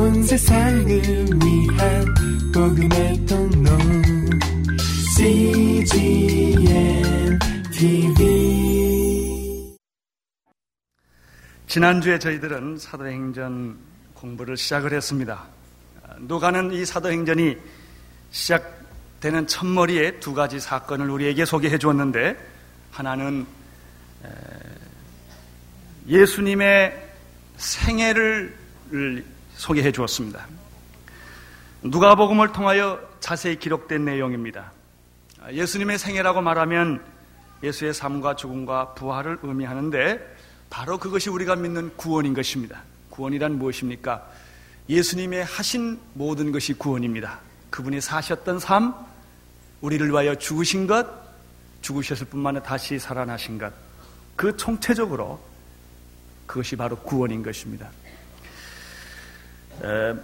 온 세상을 위한 복음의 통로 CGM TV 지난주에 저희들은 사도행전 공부를 시작을 했습니다. 누가는 이 사도행전이 시작되는 첫머리에 두 가지 사건을 우리에게 소개해 주었는데 하나는 예수님의 생애를 소개해 주었습니다. 누가복음을 통하여 자세히 기록된 내용입니다. 예수님의 생애라고 말하면 예수의 삶과 죽음과 부활을 의미하는데 바로 그것이 우리가 믿는 구원인 것입니다. 구원이란 무엇입니까? 예수님의 하신 모든 것이 구원입니다. 그분이 사셨던 삶, 우리를 위하여 죽으신 것, 죽으셨을 뿐만 아니라 다시 살아나신 것, 그 총체적으로 그것이 바로 구원인 것입니다.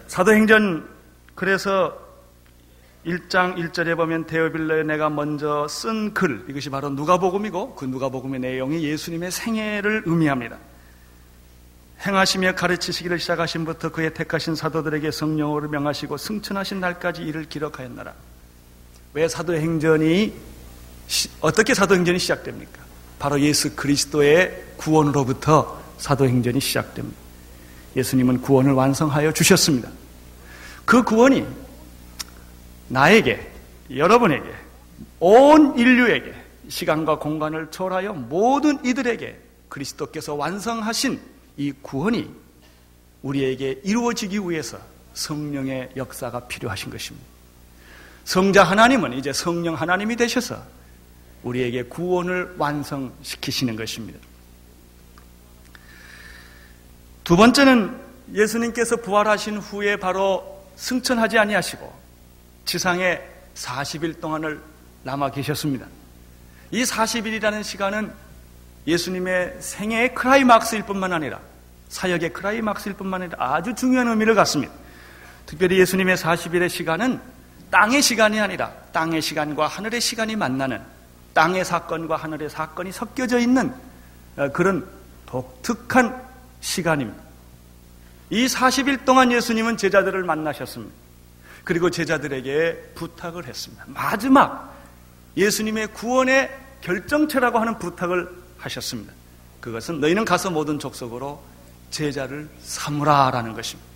사도행전 그래서 1장 1절에 보면 데오빌러에 내가 먼저 쓴 글, 이것이 바로 누가복음이고 그 누가복음의 내용이 예수님의 생애를 의미합니다. 행하시며 가르치시기를 시작하신부터 그의 택하신 사도들에게 성령으로 명하시고 승천하신 날까지 이를 기록하였나라. 왜 사도행전이 어떻게 사도행전이 시작됩니까? 바로 예수 그리스도의 구원으로부터 사도행전이 시작됩니다. 예수님은 구원을 완성하여 주셨습니다. 그 구원이 나에게, 여러분에게, 온 인류에게 시간과 공간을 초월하여 모든 이들에게 그리스도께서 완성하신 이 구원이 우리에게 이루어지기 위해서 성령의 역사가 필요하신 것입니다. 성자 하나님은 이제 성령 하나님이 되셔서 우리에게 구원을 완성시키시는 것입니다. 두 번째는 예수님께서 부활하신 후에 바로 승천하지 아니하시고 지상에 40일 동안을 남아 계셨습니다. 이 40일이라는 시간은 예수님의 생애의 크라이막스일 뿐만 아니라 사역의 크라이막스일 뿐만 아니라 아주 중요한 의미를 갖습니다. 특별히 예수님의 40일의 시간은 땅의 시간이 아니라 땅의 시간과 하늘의 시간이 만나는 땅의 사건과 하늘의 사건이 섞여져 있는 어, 그런 독특한 시간입니다. 이 40일 동안 예수님은 제자들을 만나셨습니다. 그리고 제자들에게 부탁을 했습니다. 마지막 예수님의 구원의 결정체라고 하는 부탁을 하셨습니다. 그것은 너희는 가서 모든 족속으로 제자를 삼으라라는 것입니다.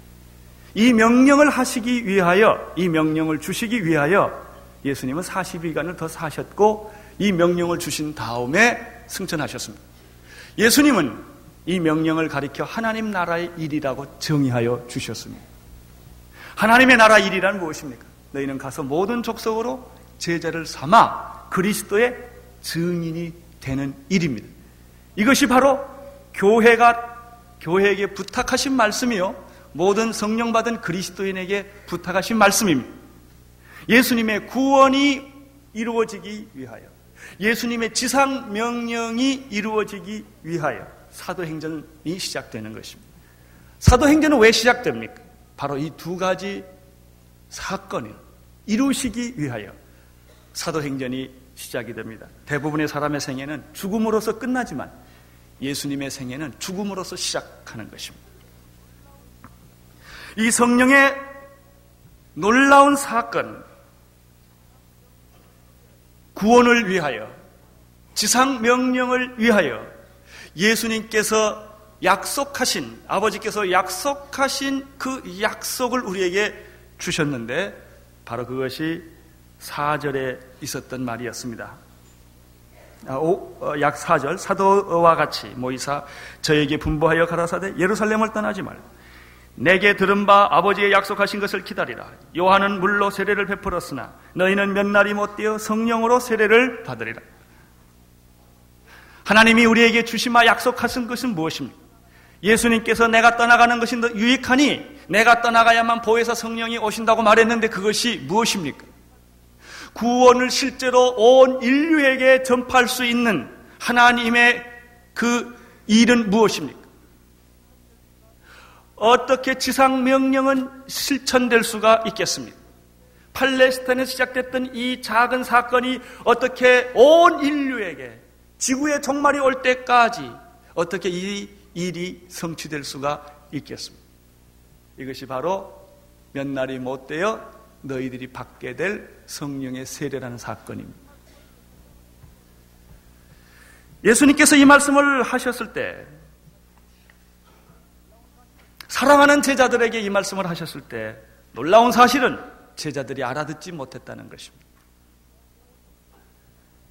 이 명령을 하시기 위하여, 이 명령을 주시기 위하여 예수님은 40일간을 더 사셨고 이 명령을 주신 다음에 승천하셨습니다. 예수님은 이 명령을 가리켜 하나님 나라의 일이라고 정의하여 주셨습니다. 하나님의 나라 일이란 무엇입니까? 너희는 가서 모든 족속으로 제자를 삼아 그리스도의 증인이 되는 일입니다. 이것이 바로 교회가 교회에게 부탁하신 말씀이요. 모든 성령 받은 그리스도인에게 부탁하신 말씀입니다. 예수님의 구원이 이루어지기 위하여, 예수님의 지상 명령이 이루어지기 위하여, 사도행전이 시작되는 것입니다. 사도행전은 왜 시작됩니까? 바로 이 두 가지 사건을 이루시기 위하여 사도행전이 시작이 됩니다. 대부분의 사람의 생애는 죽음으로서 끝나지만 예수님의 생애는 죽음으로서 시작하는 것입니다. 이 성령의 놀라운 사건, 구원을 위하여, 지상 명령을 위하여 예수님께서 약속하신, 아버지께서 약속하신 그 약속을 우리에게 주셨는데, 바로 그것이 4절에 있었던 말이었습니다. 아, 어, 약 4절, 사도와 같이 모이사 저에게 분부하여 가라사대 예루살렘을 떠나지 말. 내게 들은 바 아버지의 약속하신 것을 기다리라. 요한은 물로 세례를 베풀었으나 너희는 몇 날이 못 되어 성령으로 세례를 받으리라. 하나님이 우리에게 주시마 약속하신 것은 무엇입니까? 예수님께서 내가 떠나가는 것이 더 유익하니 내가 떠나가야만 보혜사 성령이 오신다고 말했는데 그것이 무엇입니까? 구원을 실제로 온 인류에게 전파할 수 있는 하나님의 그 일은 무엇입니까? 어떻게 지상 명령은 실천될 수가 있겠습니까? 팔레스타인에 시작됐던 이 작은 사건이 어떻게 온 인류에게 지구의 종말이 올 때까지 어떻게 이 일이 성취될 수가 있겠습니까? 이것이 바로 몇 날이 못 되어 너희들이 받게 될 성령의 세례라는 사건입니다. 예수님께서 이 말씀을 하셨을 때 사랑하는 제자들에게 이 말씀을 하셨을 때 놀라운 사실은 제자들이 알아듣지 못했다는 것입니다.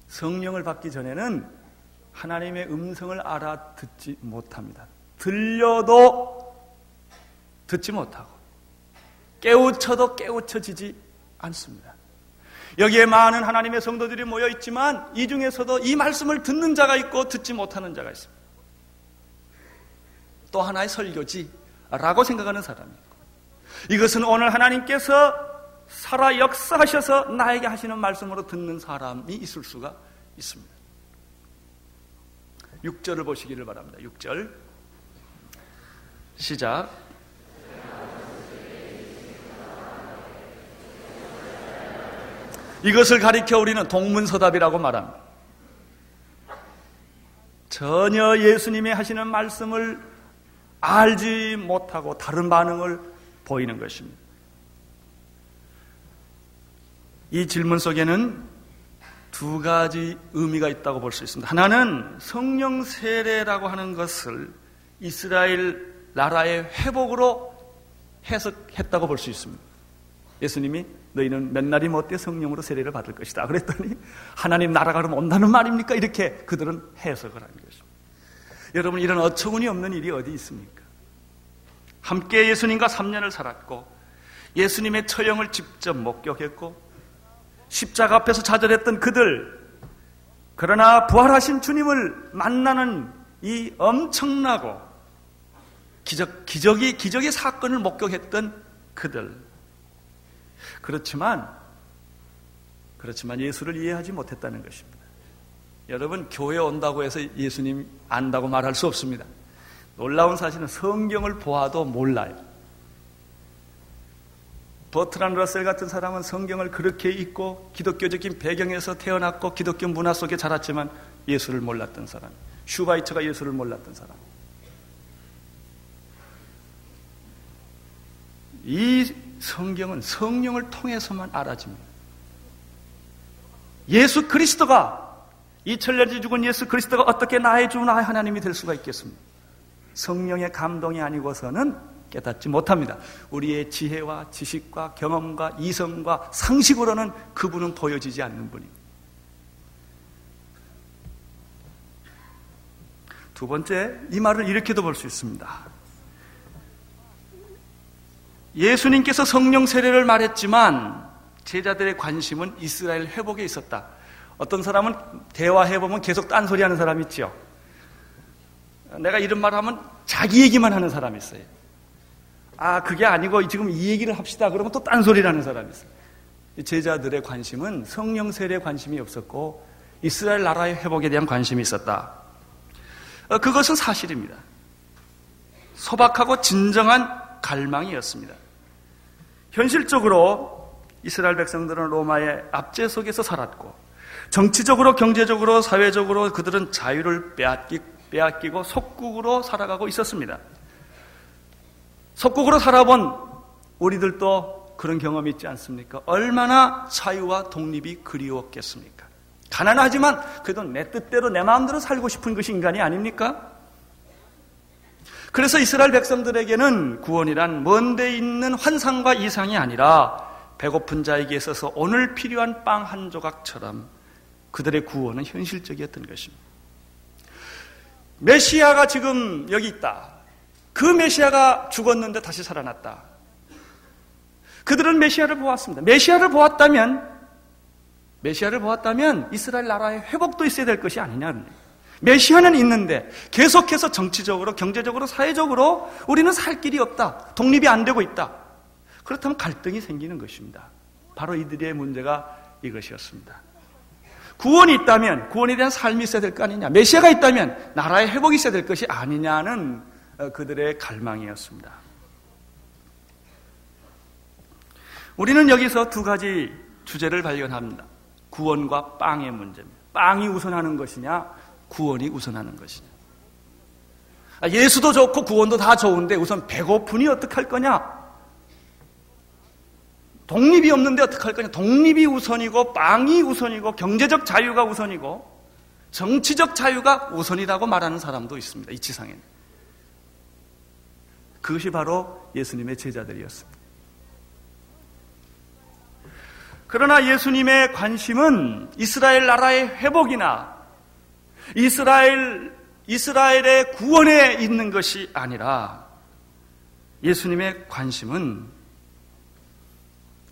성령을 받기 전에는 하나님의 음성을 알아듣지 못합니다. 들려도 듣지 못하고 깨우쳐도 깨우쳐지지 않습니다. 여기에 많은 하나님의 성도들이 모여 있지만 이 중에서도 이 말씀을 듣는 자가 있고 듣지 못하는 자가 있습니다. 또 하나의 설교지라고 생각하는 사람이 있고 이것은 오늘 하나님께서 살아 역사하셔서 나에게 하시는 말씀으로 듣는 사람이 있을 수가 있습니다. 6절을 보시기를 바랍니다. 6절. 시작. 이것을 가리켜 우리는 동문서답이라고 말합니다. 전혀 예수님이 하시는 말씀을 알지 못하고 다른 반응을 보이는 것입니다. 이 질문 속에는 두 가지 의미가 있다고 볼 수 있습니다. 하나는 성령 세례라고 하는 것을 이스라엘 나라의 회복으로 해석했다고 볼 수 있습니다. 예수님이 너희는 몇 날이 못돼 성령으로 세례를 받을 것이다. 그랬더니 하나님 나라가 그럼 온다는 말입니까? 이렇게 그들은 해석을 하는 것입니다. 여러분 이런 어처구니 없는 일이 어디 있습니까? 함께 예수님과 3년을 살았고 예수님의 처형을 직접 목격했고 십자가 앞에서 좌절했던 그들 그러나 부활하신 주님을 만나는 이 엄청나고 기적, 기적이, 기적의 사건을 목격했던 그들. 그렇지만, 그렇지만 예수를 이해하지 못했다는 것입니다. 여러분, 교회 온다고 해서 예수님 안다고 말할 수 없습니다. 놀라운 사실은 성경을 보아도 몰라요. 버트란 러셀 같은 사람은 성경을 그렇게 읽고 기독교적인 배경에서 태어났고 기독교 문화 속에 자랐지만 예수를 몰랐던 사람. 슈바이처가 예수를 몰랐던 사람. 이 성경은 성령을 통해서만 알아집니다. 예수 그리스도가 이 천년지 죽은 예수 그리스도가 어떻게 나의 주 나의 하나님이 될 수가 있겠습니까? 성령의 감동이 아니고서는 깨닫지 못합니다. 우리의 지혜와 지식과 경험과 이성과 상식으로는 그분은 보여지지 않는 분입니다. 두 번째, 이 말을 이렇게도 볼 수 있습니다. 예수님께서 성령 세례를 말했지만 제자들의 관심은 이스라엘 회복에 있었다. 어떤 사람은 대화해보면 계속 딴소리 하는 사람이 있죠. 내가 이런 말 하면 자기 얘기만 하는 사람이 있어요. 아, 그게 아니고 지금 이 얘기를 합시다. 그러면 또 딴소리라는 사람이 있어요. 제자들의 관심은 성령 세례에 관심이 없었고 이스라엘 나라의 회복에 대한 관심이 있었다. 어, 그것은 사실입니다. 소박하고 진정한 갈망이었습니다. 현실적으로 이스라엘 백성들은 로마의 압제 속에서 살았고 정치적으로 경제적으로 사회적으로 그들은 자유를 빼앗기, 빼앗기고 속국으로 살아가고 있었습니다. 속국으로 살아본 우리들도 그런 경험이 있지 않습니까? 얼마나 자유와 독립이 그리웠겠습니까? 가난하지만 그래도 내 뜻대로 내 마음대로 살고 싶은 것이 인간이 아닙니까? 그래서 이스라엘 백성들에게는 구원이란 먼데 있는 환상과 이상이 아니라 배고픈 자에게 있어서 오늘 필요한 빵 한 조각처럼 그들의 구원은 현실적이었던 것입니다. 메시아가 지금 여기 있다. 그 메시아가 죽었는데 다시 살아났다. 그들은 메시아를 보았습니다. 메시아를 보았다면, 메시아를 보았다면 이스라엘 나라의 회복도 있어야 될 것이 아니냐. 메시아는 있는데 계속해서 정치적으로, 경제적으로, 사회적으로 우리는 살 길이 없다. 독립이 안 되고 있다. 그렇다면 갈등이 생기는 것입니다. 바로 이들의 문제가 이것이었습니다. 구원이 있다면 구원에 대한 삶이 있어야 될 거 아니냐. 메시아가 있다면 나라의 회복이 있어야 될 것이 아니냐는 어, 그들의 갈망이었습니다. 우리는 여기서 두 가지 주제를 발견합니다. 구원과 빵의 문제입니다. 빵이 우선하는 것이냐, 구원이 우선하는 것이냐. 아, 예수도 좋고 구원도 다 좋은데 우선 배고프니 어떡할 거냐? 독립이 없는데 어떡할 거냐? 독립이 우선이고 빵이 우선이고 경제적 자유가 우선이고 정치적 자유가 우선이라고 말하는 사람도 있습니다. 이 지상에는. 그것이 바로 예수님의 제자들이었습니다. 그러나 예수님의 관심은 이스라엘 나라의 회복이나 이스라엘, 이스라엘의 구원에 있는 것이 아니라 예수님의 관심은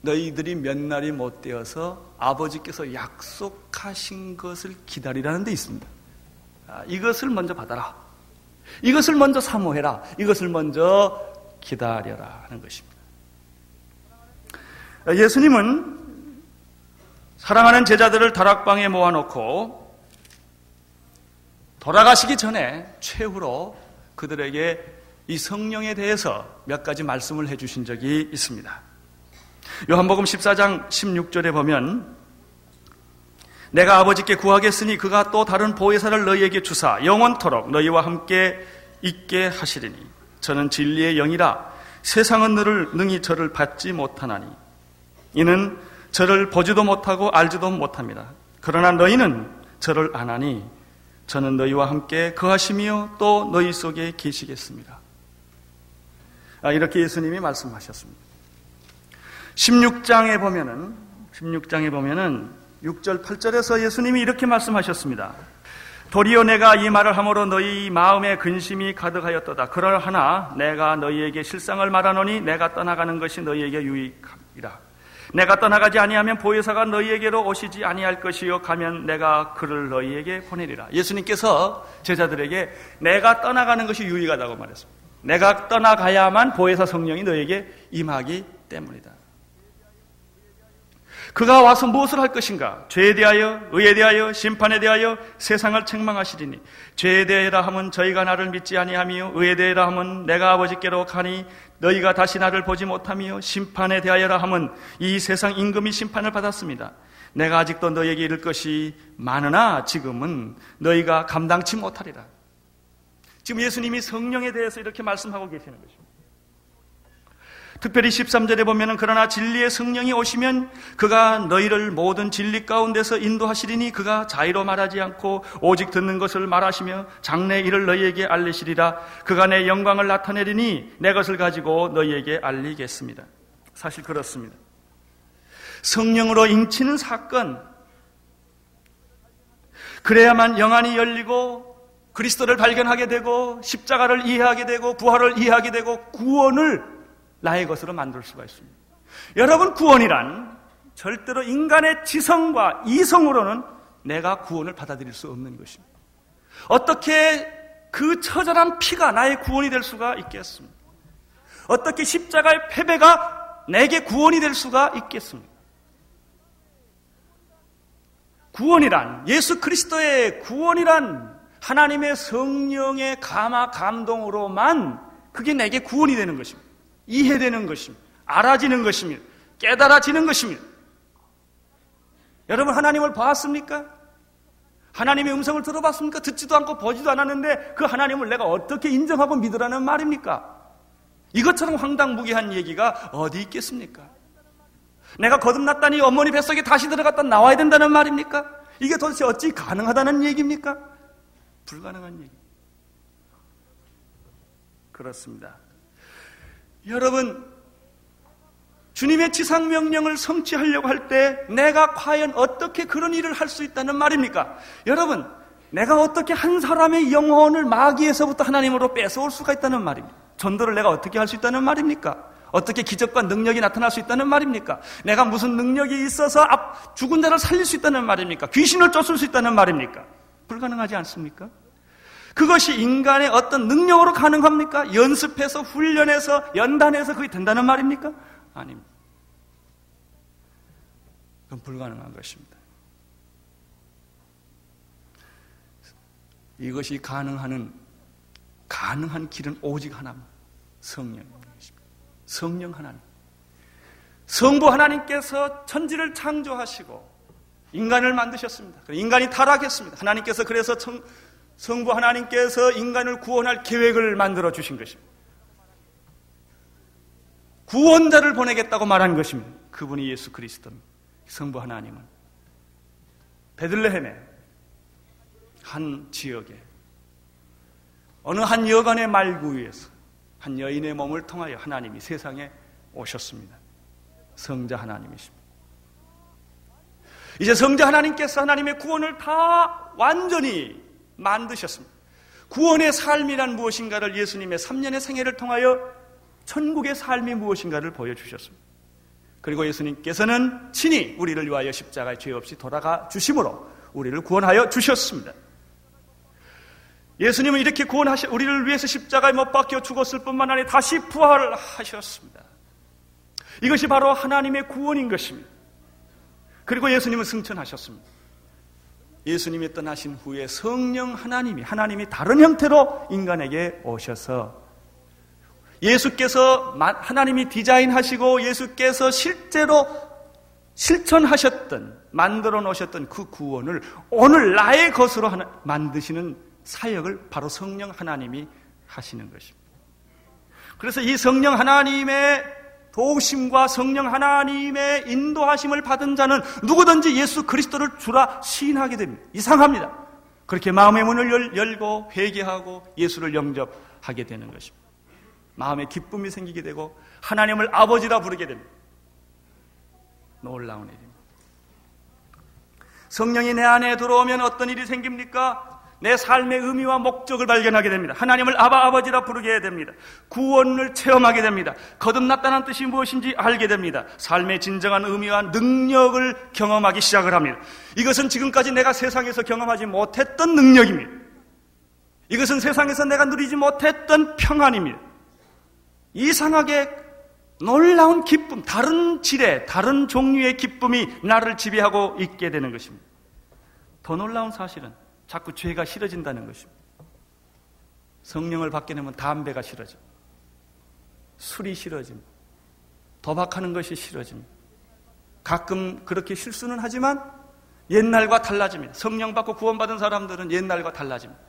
너희들이 몇 날이 못 되어서 아버지께서 약속하신 것을 기다리라는 데 있습니다. 아, 이것을 먼저 받아라. 이것을 먼저 사모해라. 이것을 먼저 기다려라 하는 것입니다. 예수님은 사랑하는 제자들을 다락방에 모아놓고 돌아가시기 전에 최후로 그들에게 이 성령에 대해서 몇 가지 말씀을 해주신 적이 있습니다. 요한복음 14장 16절에 보면 내가 아버지께 구하겠으니 그가 또 다른 보혜사를 너희에게 주사 영원토록 너희와 함께 있게 하시리니 저는 진리의 영이라 세상은 너를 능히 저를 받지 못하나니 이는 저를 보지도 못하고 알지도 못합니다. 그러나 너희는 저를 아나니 저는 너희와 함께 거하시며 또 너희 속에 계시겠습니다. 아, 이렇게 예수님이 말씀하셨습니다. 16장에 보면은 16장에 보면은 6절 8절에서 예수님이 이렇게 말씀하셨습니다. 도리어 내가 이 말을 함으로 너희 마음에 근심이 가득하였도다. 그러하나 내가 너희에게 실상을 말하노니 내가 떠나가는 것이 너희에게 유익이라. 내가 떠나가지 아니하면 보혜사가 너희에게로 오시지 아니할 것이요 가면 내가 그를 너희에게 보내리라. 예수님께서 제자들에게 내가 떠나가는 것이 유익하다고 말했습니다. 내가 떠나가야만 보혜사 성령이 너에게 임하기 때문이다. 그가 와서 무엇을 할 것인가? 죄에 대하여, 의에 대하여, 심판에 대하여 세상을 책망하시리니 죄에 대하여라 하면 저희가 나를 믿지 아니하며 의에 대하여라 하면 내가 아버지께로 가니 너희가 다시 나를 보지 못하며 심판에 대하여라 하면 이 세상 임금이 심판을 받았습니다. 내가 아직도 너희에게 이를 것이 많으나 지금은 너희가 감당치 못하리라. 지금 예수님이 성령에 대해서 이렇게 말씀하고 계시는 것입니다. 특별히 13절에 보면은 그러나 진리의 성령이 오시면 그가 너희를 모든 진리 가운데서 인도하시리니 그가 자의로 말하지 않고 오직 듣는 것을 말하시며 장래 일을 너희에게 알리시리라 그가 내 영광을 나타내리니 내 것을 가지고 너희에게 알리겠습니다. 사실 그렇습니다. 성령으로 인치는 사건 그래야만 영안이 열리고 그리스도를 발견하게 되고 십자가를 이해하게 되고 부활을 이해하게 되고 구원을 나의 것으로 만들 수가 있습니다. 여러분, 구원이란 절대로 인간의 지성과 이성으로는 내가 구원을 받아들일 수 없는 것입니다. 어떻게 그 처절한 피가 나의 구원이 될 수가 있겠습니까? 어떻게 십자가의 패배가 내게 구원이 될 수가 있겠습니까? 구원이란 예수 그리스도의 구원이란 하나님의 성령의 감화 감동으로만 그게 내게 구원이 되는 것입니다. 이해되는 것입니다. 알아지는 것입니다. 깨달아지는 것입니다. 여러분 하나님을 봤습니까? 하나님의 음성을 들어봤습니까? 듣지도 않고 보지도 않았는데 그 하나님을 내가 어떻게 인정하고 믿으라는 말입니까? 이것처럼 황당무계한 얘기가 어디 있겠습니까? 내가 거듭났다니 어머니 뱃속에 다시 들어갔다 나와야 된다는 말입니까? 이게 도대체 어찌 가능하다는 얘기입니까? 불가능한 얘기. 그렇습니다. 여러분, 주님의 지상 명령을 성취하려고 할 때 내가 과연 어떻게 그런 일을 할 수 있다는 말입니까? 여러분, 내가 어떻게 한 사람의 영혼을 마귀에서부터 하나님으로 뺏어올 수가 있다는 말입니다. 전도를 내가 어떻게 할 수 있다는 말입니까? 어떻게 기적과 능력이 나타날 수 있다는 말입니까? 내가 무슨 능력이 있어서 앞 죽은 자를 살릴 수 있다는 말입니까? 귀신을 쫓을 수 있다는 말입니까? 불가능하지 않습니까? 그것이 인간의 어떤 능력으로 가능합니까? 연습해서 훈련해서 연단해서 그게 된다는 말입니까? 아닙니다. 그건 불가능한 것입니다. 이것이 가능하는 가능한 길은 오직 하나입니다. 성령입니다. 성령 하나님. 성부 하나님께서 천지를 창조하시고 인간을 만드셨습니다. 인간이 타락했습니다. 하나님께서 그래서 청, 성부 하나님께서 인간을 구원할 계획을 만들어 주신 것입니다. 구원자를 보내겠다고 말한 것입니다. 그분이 예수 그리스도입니다. 성부 하나님은 베들레헴의 한 지역에 어느 한 여관의 말구 위에서 한 여인의 몸을 통하여 하나님이 세상에 오셨습니다. 성자 하나님이십니다. 이제 성자 하나님께서 하나님의 구원을 다 완전히 만드셨습니다. 구원의 삶이란 무엇인가를 예수님의 3년의 생애를 통하여 천국의 삶이 무엇인가를 보여주셨습니다. 그리고 예수님께서는 친히 우리를 위하여 십자가에 죄 없이 돌아가 주심으로 우리를 구원하여 주셨습니다. 예수님은 이렇게 구원하시, 우리를 위해서 십자가에 못 박혀 죽었을 뿐만 아니라 다시 부활하셨습니다. 이것이 바로 하나님의 구원인 것입니다. 그리고 예수님은 승천하셨습니다. 예수님이 떠나신 후에 성령 하나님이, 하나님이 다른 형태로 인간에게 오셔서 예수께서 하나님이 디자인하시고 예수께서 실제로 실천하셨던, 만들어 놓으셨던 그 구원을 오늘 나의 것으로 만드시는 사역을 바로 성령 하나님이 하시는 것입니다. 그래서 이 성령 하나님의 도우심과 성령 하나님의 인도하심을 받은 자는 누구든지 예수 그리스도를 주라 시인하게 됩니다. 이상합니다. 그렇게 마음의 문을 열고 회개하고 예수를 영접하게 되는 것입니다. 마음에 기쁨이 생기게 되고 하나님을 아버지라 부르게 됩니다. 놀라운 일입니다. 성령이 내 안에 들어오면 어떤 일이 생깁니까? 내 삶의 의미와 목적을 발견하게 됩니다. 하나님을 아바 아버지라 부르게 됩니다. 구원을 체험하게 됩니다. 거듭났다는 뜻이 무엇인지 알게 됩니다. 삶의 진정한 의미와 능력을 경험하기 시작을 합니다. 이것은 지금까지 내가 세상에서 경험하지 못했던 능력입니다. 이것은 세상에서 내가 누리지 못했던 평안입니다. 이상하게 놀라운 기쁨, 다른 질의, 다른 종류의 기쁨이 나를 지배하고 있게 되는 것입니다. 더 놀라운 사실은 자꾸 죄가 싫어진다는 것입니다. 성령을 받게 되면 담배가 싫어져. 술이 싫어집니다. 도박하는 것이 싫어집니다. 가끔 그렇게 실수는 하지만 옛날과 달라집니다. 성령 받고 구원받은 사람들은 옛날과 달라집니다.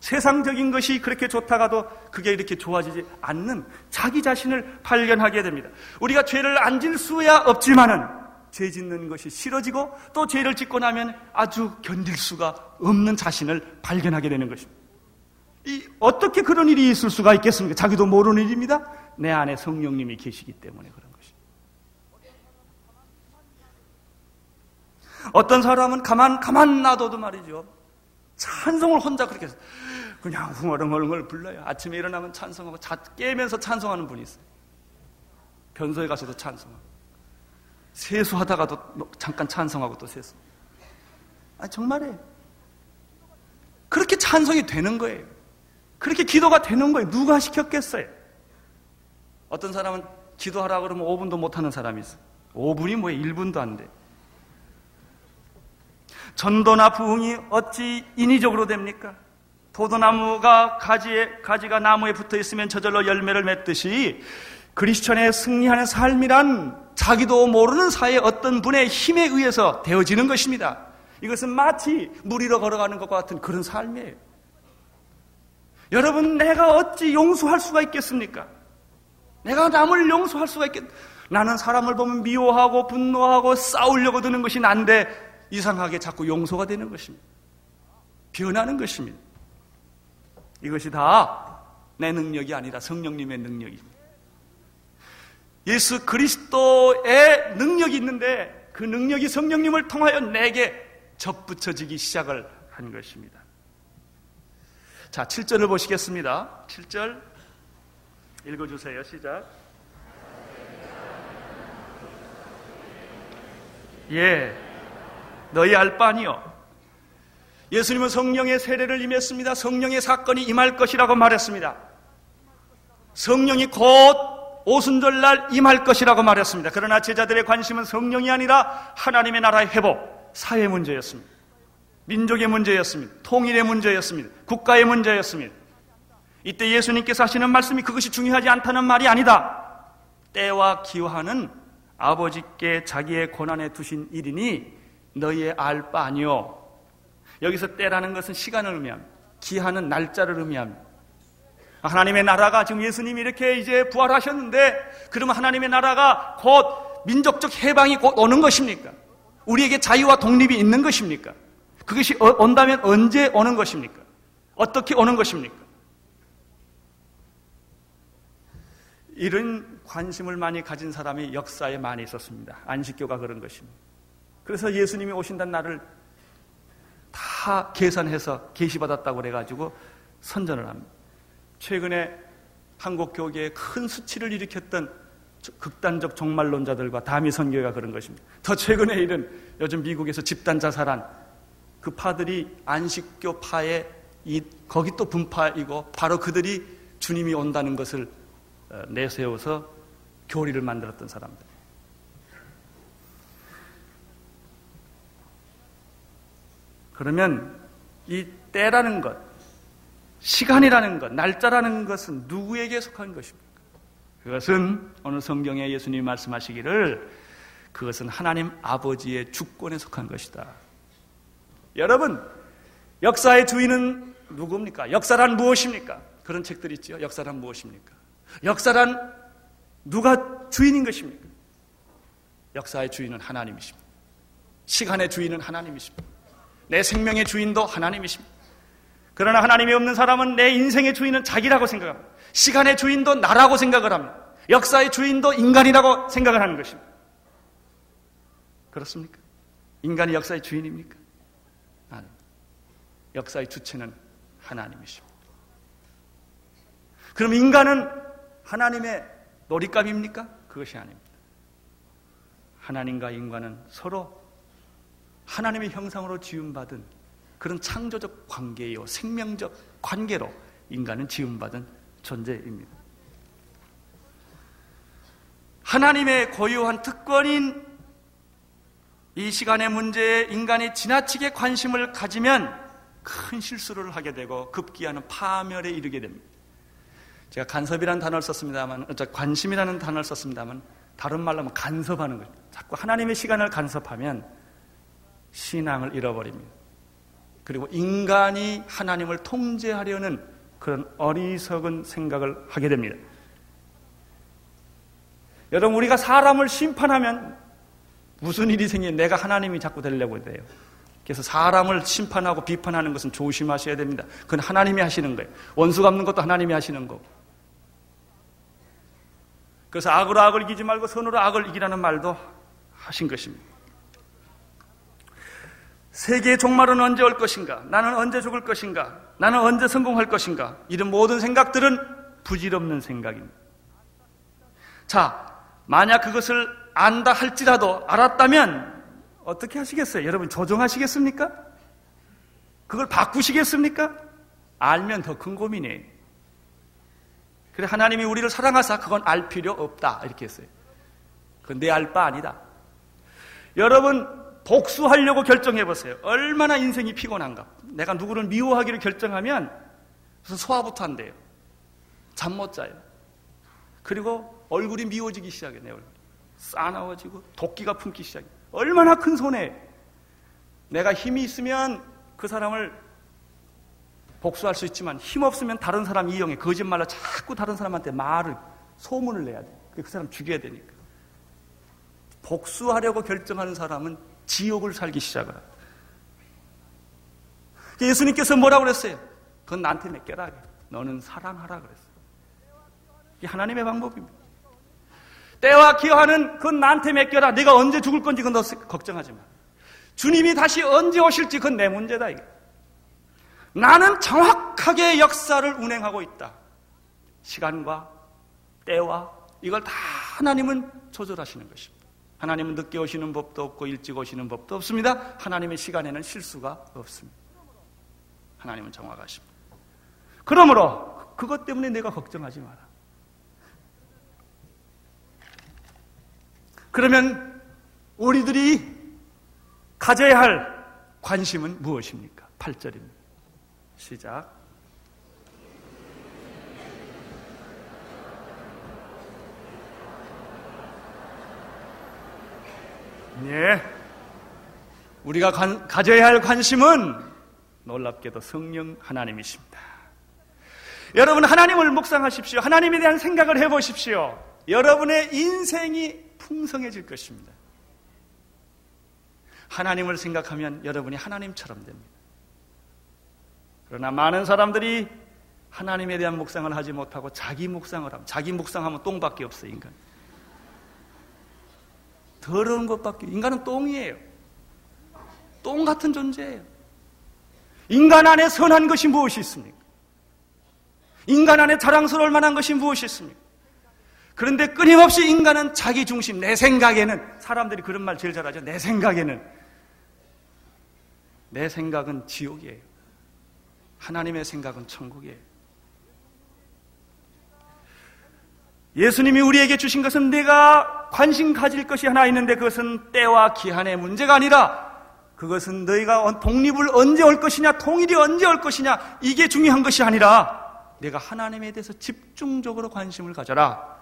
세상적인 것이 그렇게 좋다가도 그게 이렇게 좋아지지 않는 자기 자신을 발견하게 됩니다. 우리가 죄를 안 질 수야 없지만은 죄 짓는 것이 싫어지고 또 죄를 짓고 나면 아주 견딜 수가 없는 자신을 발견하게 되는 것입니다. 이, 어떻게 그런 일이 있을 수가 있겠습니까? 자기도 모르는 일입니다. 내 안에 성령님이 계시기 때문에 그런 것입니다. 어떤 사람은 가만, 가만 놔둬도 말이죠. 찬송을 혼자 그렇게 해서 그냥 흥얼흥얼흥얼 불러요. 아침에 일어나면 찬송하고 자, 깨면서 찬송하는 분이 있어요. 변소에 가서도 찬송하고. 세수하다가도 뭐 잠깐 찬성하고 또 세수. 아, 정말이에요. 그렇게 찬성이 되는 거예요. 그렇게 기도가 되는 거예요. 누가 시켰겠어요? 어떤 사람은 기도하라 그러면 5분도 못 하는 사람이 있어. 5분이 뭐예요? 1분도 안 돼. 전도나 부흥이 어찌 인위적으로 됩니까? 도도나무가 가지에, 가지가 나무에 붙어 있으면 저절로 열매를 맺듯이 그리스천의 승리하는 삶이란 자기도 모르는 사이에 어떤 분의 힘에 의해서 되어지는 것입니다. 이것은 마치 물 위로 걸어가는 것과 같은 그런 삶이에요. 여러분, 내가 어찌 용서할 수가 있겠습니까? 내가 남을 용서할 수가 있겠, 나는 사람을 보면 미워하고 분노하고 싸우려고 드는 것이 난데 이상하게 자꾸 용서가 되는 것입니다. 변하는 것입니다. 이것이 다 내 능력이 아니라 성령님의 능력입니다. 예수 그리스도의 능력이 있는데 그 능력이 성령님을 통하여 내게 접붙여지기 시작을 한 것입니다. 자, 7절을 보시겠습니다. 7절 읽어주세요. 시작. 예, 너희 알 바니요. 예수님은 성령의 세례를 임했습니다. 성령의 사건이 임할 것이라고 말했습니다. 성령이 곧 오순절날 임할 것이라고 말했습니다. 그러나 제자들의 관심은 성령이 아니라 하나님의 나라의 회복, 사회 문제였습니다. 민족의 문제였습니다. 통일의 문제였습니다. 국가의 문제였습니다. 이때 예수님께서 하시는 말씀이 그것이 중요하지 않다는 말이 아니다. 때와 기화는 아버지께 자기의 고난에 두신 일이니 너희의 알 바 아니요. 여기서 때라는 것은 시간을 의미합니다. 기한은 날짜를 의미합니다. 하나님의 나라가 지금 예수님이 이렇게 이제 부활하셨는데 그러면 하나님의 나라가 곧 민족적 해방이 곧 오는 것입니까? 우리에게 자유와 독립이 있는 것입니까? 그것이 어, 온다면 언제 오는 것입니까? 어떻게 오는 것입니까? 이런 관심을 많이 가진 사람이 역사에 많이 있었습니다. 안식교가 그런 것입니다. 그래서 예수님이 오신다는 날을 다 계산해서 계시받았다고 그래가지고 선전을 합니다. 최근에 한국 교계에 큰 수치를 일으켰던 극단적 종말론자들과 다미 선교가 그런 것입니다. 더 최근에 이른 요즘 미국에서 집단 자살한 그 파들이 안식교 이 거기 또 분파이고 바로 그들이 주님이 온다는 것을 어, 내세워서 교리를 만들었던 사람들. 그러면 이 때라는 것, 시간이라는 것, 날짜라는 것은 누구에게 속한 것입니까? 그것은 오늘 성경에 예수님이 말씀하시기를 그것은 하나님 아버지의 주권에 속한 것이다. 여러분, 역사의 주인은 누굽니까? 역사란 무엇입니까? 그런 책들 있죠. 역사란 무엇입니까? 역사란 누가 주인인 것입니까? 역사의 주인은 하나님이십니다. 시간의 주인은 하나님이십니다. 내 생명의 주인도 하나님이십니다. 그러나 하나님이 없는 사람은 내 인생의 주인은 자기라고 생각합니다. 시간의 주인도 나라고 생각을 합니다. 역사의 주인도 인간이라고 생각을 하는 것입니다. 그렇습니까? 인간이 역사의 주인입니까? 아니. 역사의 주체는 하나님이십니다. 그럼 인간은 하나님의 놀잇감입니까? 그것이 아닙니다. 하나님과 인간은 서로 하나님의 형상으로 지음받은 그런 창조적 관계요, 생명적 관계로 인간은 지음받은 존재입니다. 하나님의 고유한 특권인 이 시간의 문제에 인간이 지나치게 관심을 가지면 큰 실수를 하게 되고 급기야는 파멸에 이르게 됩니다. 제가 간섭이라는 단어를 썼습니다만, 관심이라는 단어를 썼습니다만, 다른 말로 하면 간섭하는 거죠. 자꾸 하나님의 시간을 간섭하면 신앙을 잃어버립니다. 그리고 인간이 하나님을 통제하려는 그런 어리석은 생각을 하게 됩니다. 여러분, 우리가 사람을 심판하면 무슨 일이 생기면 내가 하나님이 자꾸 되려고 돼요. 그래서 사람을 심판하고 비판하는 것은 조심하셔야 됩니다. 그건 하나님이 하시는 거예요. 원수 갚는 것도 하나님이 하시는 거고. 그래서 악으로 악을 이기지 말고 선으로 악을 이기라는 말도 하신 것입니다. 세계의 종말은 언제 올 것인가? 나는 언제 죽을 것인가? 나는 언제 성공할 것인가? 이런 모든 생각들은 부질없는 생각입니다. 자, 만약 그것을 안다 할지라도 알았다면 어떻게 하시겠어요? 여러분 조정하시겠습니까? 그걸 바꾸시겠습니까? 알면 더 큰 고민이에요. 그래 하나님이 우리를 사랑하사 그건 알 필요 없다 이렇게 했어요. 그건 내 알 바 아니다. 여러분 복수하려고 결정해 보세요. 얼마나 인생이 피곤한가. 내가 누구를 미워하기를 결정하면 무슨 소화부터 한대요. 잠 못 자요. 그리고 얼굴이 미워지기 시작해 내 얼굴. 싸나워지고 도끼가 품기 시작해. 얼마나 큰 손해. 내가 힘이 있으면 그 사람을 복수할 수 있지만 힘 없으면 다른 사람 이용해 거짓말로 자꾸 다른 사람한테 말을 소문을 내야 돼. 그 사람 죽여야 되니까. 복수하려고 결정하는 사람은 지옥을 살기 시작을 합니다. 예수님께서 뭐라고 그랬어요? 그건 나한테 맡겨라. 너는 사랑하라 그랬어요. 이게 하나님의 방법입니다. 때와 기여하는 그건 나한테 맡겨라. 네가 언제 죽을 건지 그건 너 걱정하지 마. 주님이 다시 언제 오실지 그건 내 문제다. 이게. 나는 정확하게 역사를 운행하고 있다. 시간과 때와 이걸 다 하나님은 조절하시는 것입니다. 하나님은 늦게 오시는 법도 없고 일찍 오시는 법도 없습니다. 하나님의 시간에는 실수가 없습니다. 하나님은 정확하십니다. 그러므로 그것 때문에 내가 걱정하지 마라. 그러면 우리들이 가져야 할 관심은 무엇입니까? 8절입니다. 시작. 예. 우리가 관, 가져야 할 관심은 놀랍게도 성령 하나님이십니다. 여러분 하나님을 묵상하십시오. 하나님에 대한 생각을 해보십시오. 여러분의 인생이 풍성해질 것입니다. 하나님을 생각하면 여러분이 하나님처럼 됩니다. 그러나 많은 사람들이 하나님에 대한 묵상을 하지 못하고 자기 묵상을 하면 자기 묵상하면 똥밖에 없어 인간. 더러운 것밖에 인간은 똥이에요. 똥 같은 존재예요. 인간 안에 선한 것이 무엇이 있습니까? 인간 안에 자랑스러울 만한 것이 무엇이 있습니까? 그런데 끊임없이 인간은 자기 중심, 내 생각에는 사람들이 그런 말 제일 잘하죠. 내 생각에는 내 생각은 지옥이에요. 하나님의 생각은 천국이에요. 예수님이 우리에게 주신 것은 내가 관심 가질 것이 하나 있는데 그것은 때와 기한의 문제가 아니라 그것은 너희가 독립을 언제 올 것이냐, 통일이 언제 올 것이냐, 이게 중요한 것이 아니라 내가 하나님에 대해서 집중적으로 관심을 가져라.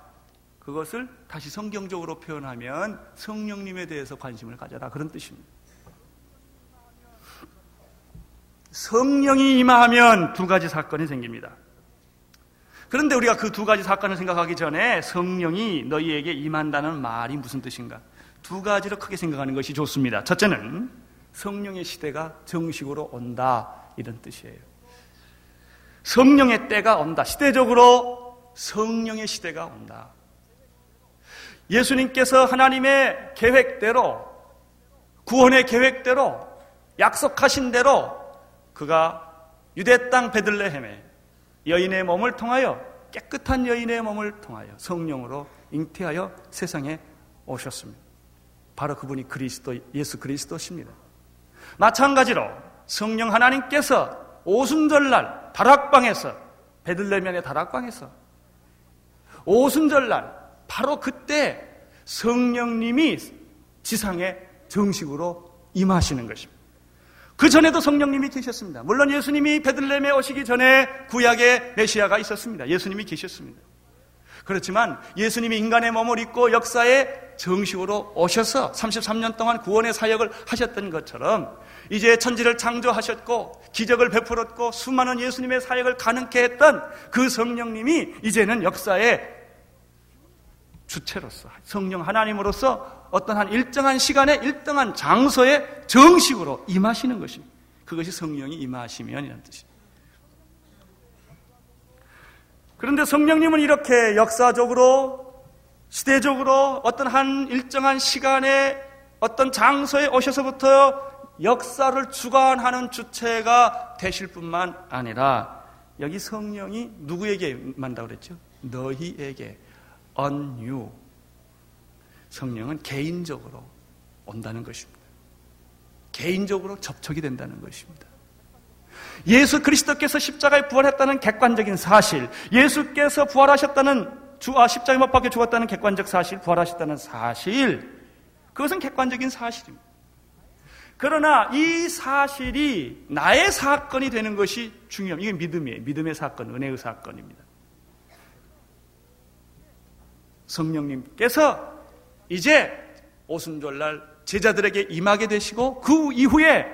그것을 다시 성경적으로 표현하면 성령님에 대해서 관심을 가져라. 그런 뜻입니다. 성령이 임하면 두 가지 사건이 생깁니다. 그런데 우리가 그 두 가지 사건을 생각하기 전에 성령이 너희에게 임한다는 말이 무슨 뜻인가? 두 가지로 크게 생각하는 것이 좋습니다. 첫째는 성령의 시대가 정식으로 온다. 이런 뜻이에요. 성령의 때가 온다. 시대적으로 성령의 시대가 온다. 예수님께서 하나님의 계획대로, 구원의 계획대로, 약속하신 대로 그가 유대 땅 베들레헴에 여인의 몸을 통하여 깨끗한 여인의 몸을 통하여 성령으로 잉태하여 세상에 오셨습니다. 바로 그분이 그리스도 예수 그리스도십니다. 마찬가지로 성령 하나님께서 오순절날 다락방에서 베들레헴의 다락방에서 오순절날 바로 그때 성령님이 지상에 정식으로 임하시는 것입니다. 그 전에도 성령님이 계셨습니다. 물론 예수님이 베들레헴에 오시기 전에 구약의 메시아가 있었습니다. 예수님이 계셨습니다. 그렇지만 예수님이 인간의 몸을 입고 역사에 정식으로 오셔서 33년 동안 구원의 사역을 하셨던 것처럼 이제 천지를 창조하셨고 기적을 베풀었고 수많은 예수님의 사역을 가능케 했던 그 성령님이 이제는 역사의 주체로서 성령 하나님으로서 어떤 한 일정한 시간에 일정한 장소에 정식으로 임하시는 것입니다. 그것이 성령이 임하시면이라는 뜻입니다. 그런데 성령님은 이렇게 역사적으로 시대적으로 어떤 한 일정한 시간에 어떤 장소에 오셔서부터 역사를 주관하는 주체가 되실 뿐만 아니라 여기 성령이 누구에게 만다 그랬죠? 너희에게 you 성령은 개인적으로 온다는 것입니다. 개인적으로 접촉이 된다는 것입니다. 예수 그리스도께서 십자가에 부활했다는 객관적인 사실, 예수께서 부활하셨다는 주, 아, 십자가에 못 박혀 죽었다는 객관적 사실, 부활하셨다는 사실, 그것은 객관적인 사실입니다. 그러나 이 사실이 나의 사건이 되는 것이 중요합니다. 이게 믿음이에요. 믿음의 사건, 은혜의 사건입니다. 성령님께서 이제 오순절날 제자들에게 임하게 되시고 그 이후에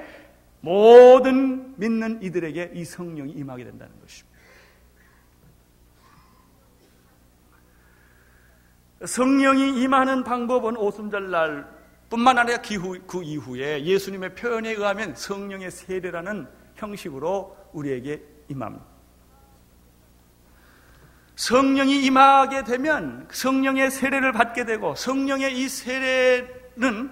모든 믿는 이들에게 이 성령이 임하게 된다는 것입니다. 성령이 임하는 방법은 오순절날 뿐만 아니라 그 이후에 예수님의 표현에 의하면 성령의 세례라는 형식으로 우리에게 임합니다. 성령이 임하게 되면 성령의 세례를 받게 되고 성령의 이 세례는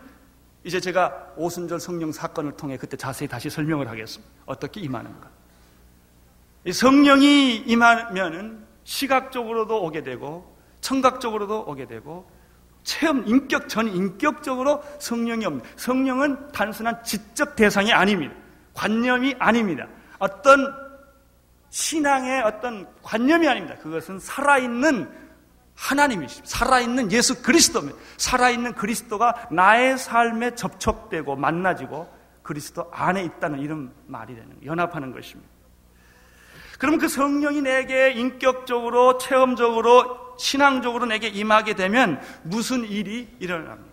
이제 제가 오순절 성령 사건을 통해 그때 자세히 다시 설명을 하겠습니다. 어떻게 임하는가. 성령이 임하면은 시각적으로도 오게 되고 청각적으로도 오게 되고 체험 인격 전 인격적으로 성령이 옵니다. 성령은 단순한 지적 대상이 아닙니다. 관념이 아닙니다. 어떤 신앙의 어떤 관념이 아닙니다. 그것은 살아있는 하나님이십니다. 살아있는 예수 그리스도입니다. 살아있는 그리스도가 나의 삶에 접촉되고 만나지고 그리스도 안에 있다는 이런 말이 되는 연합하는 것입니다. 그럼 그 성령이 내게 인격적으로 체험적으로 신앙적으로 내게 임하게 되면 무슨 일이 일어납니까?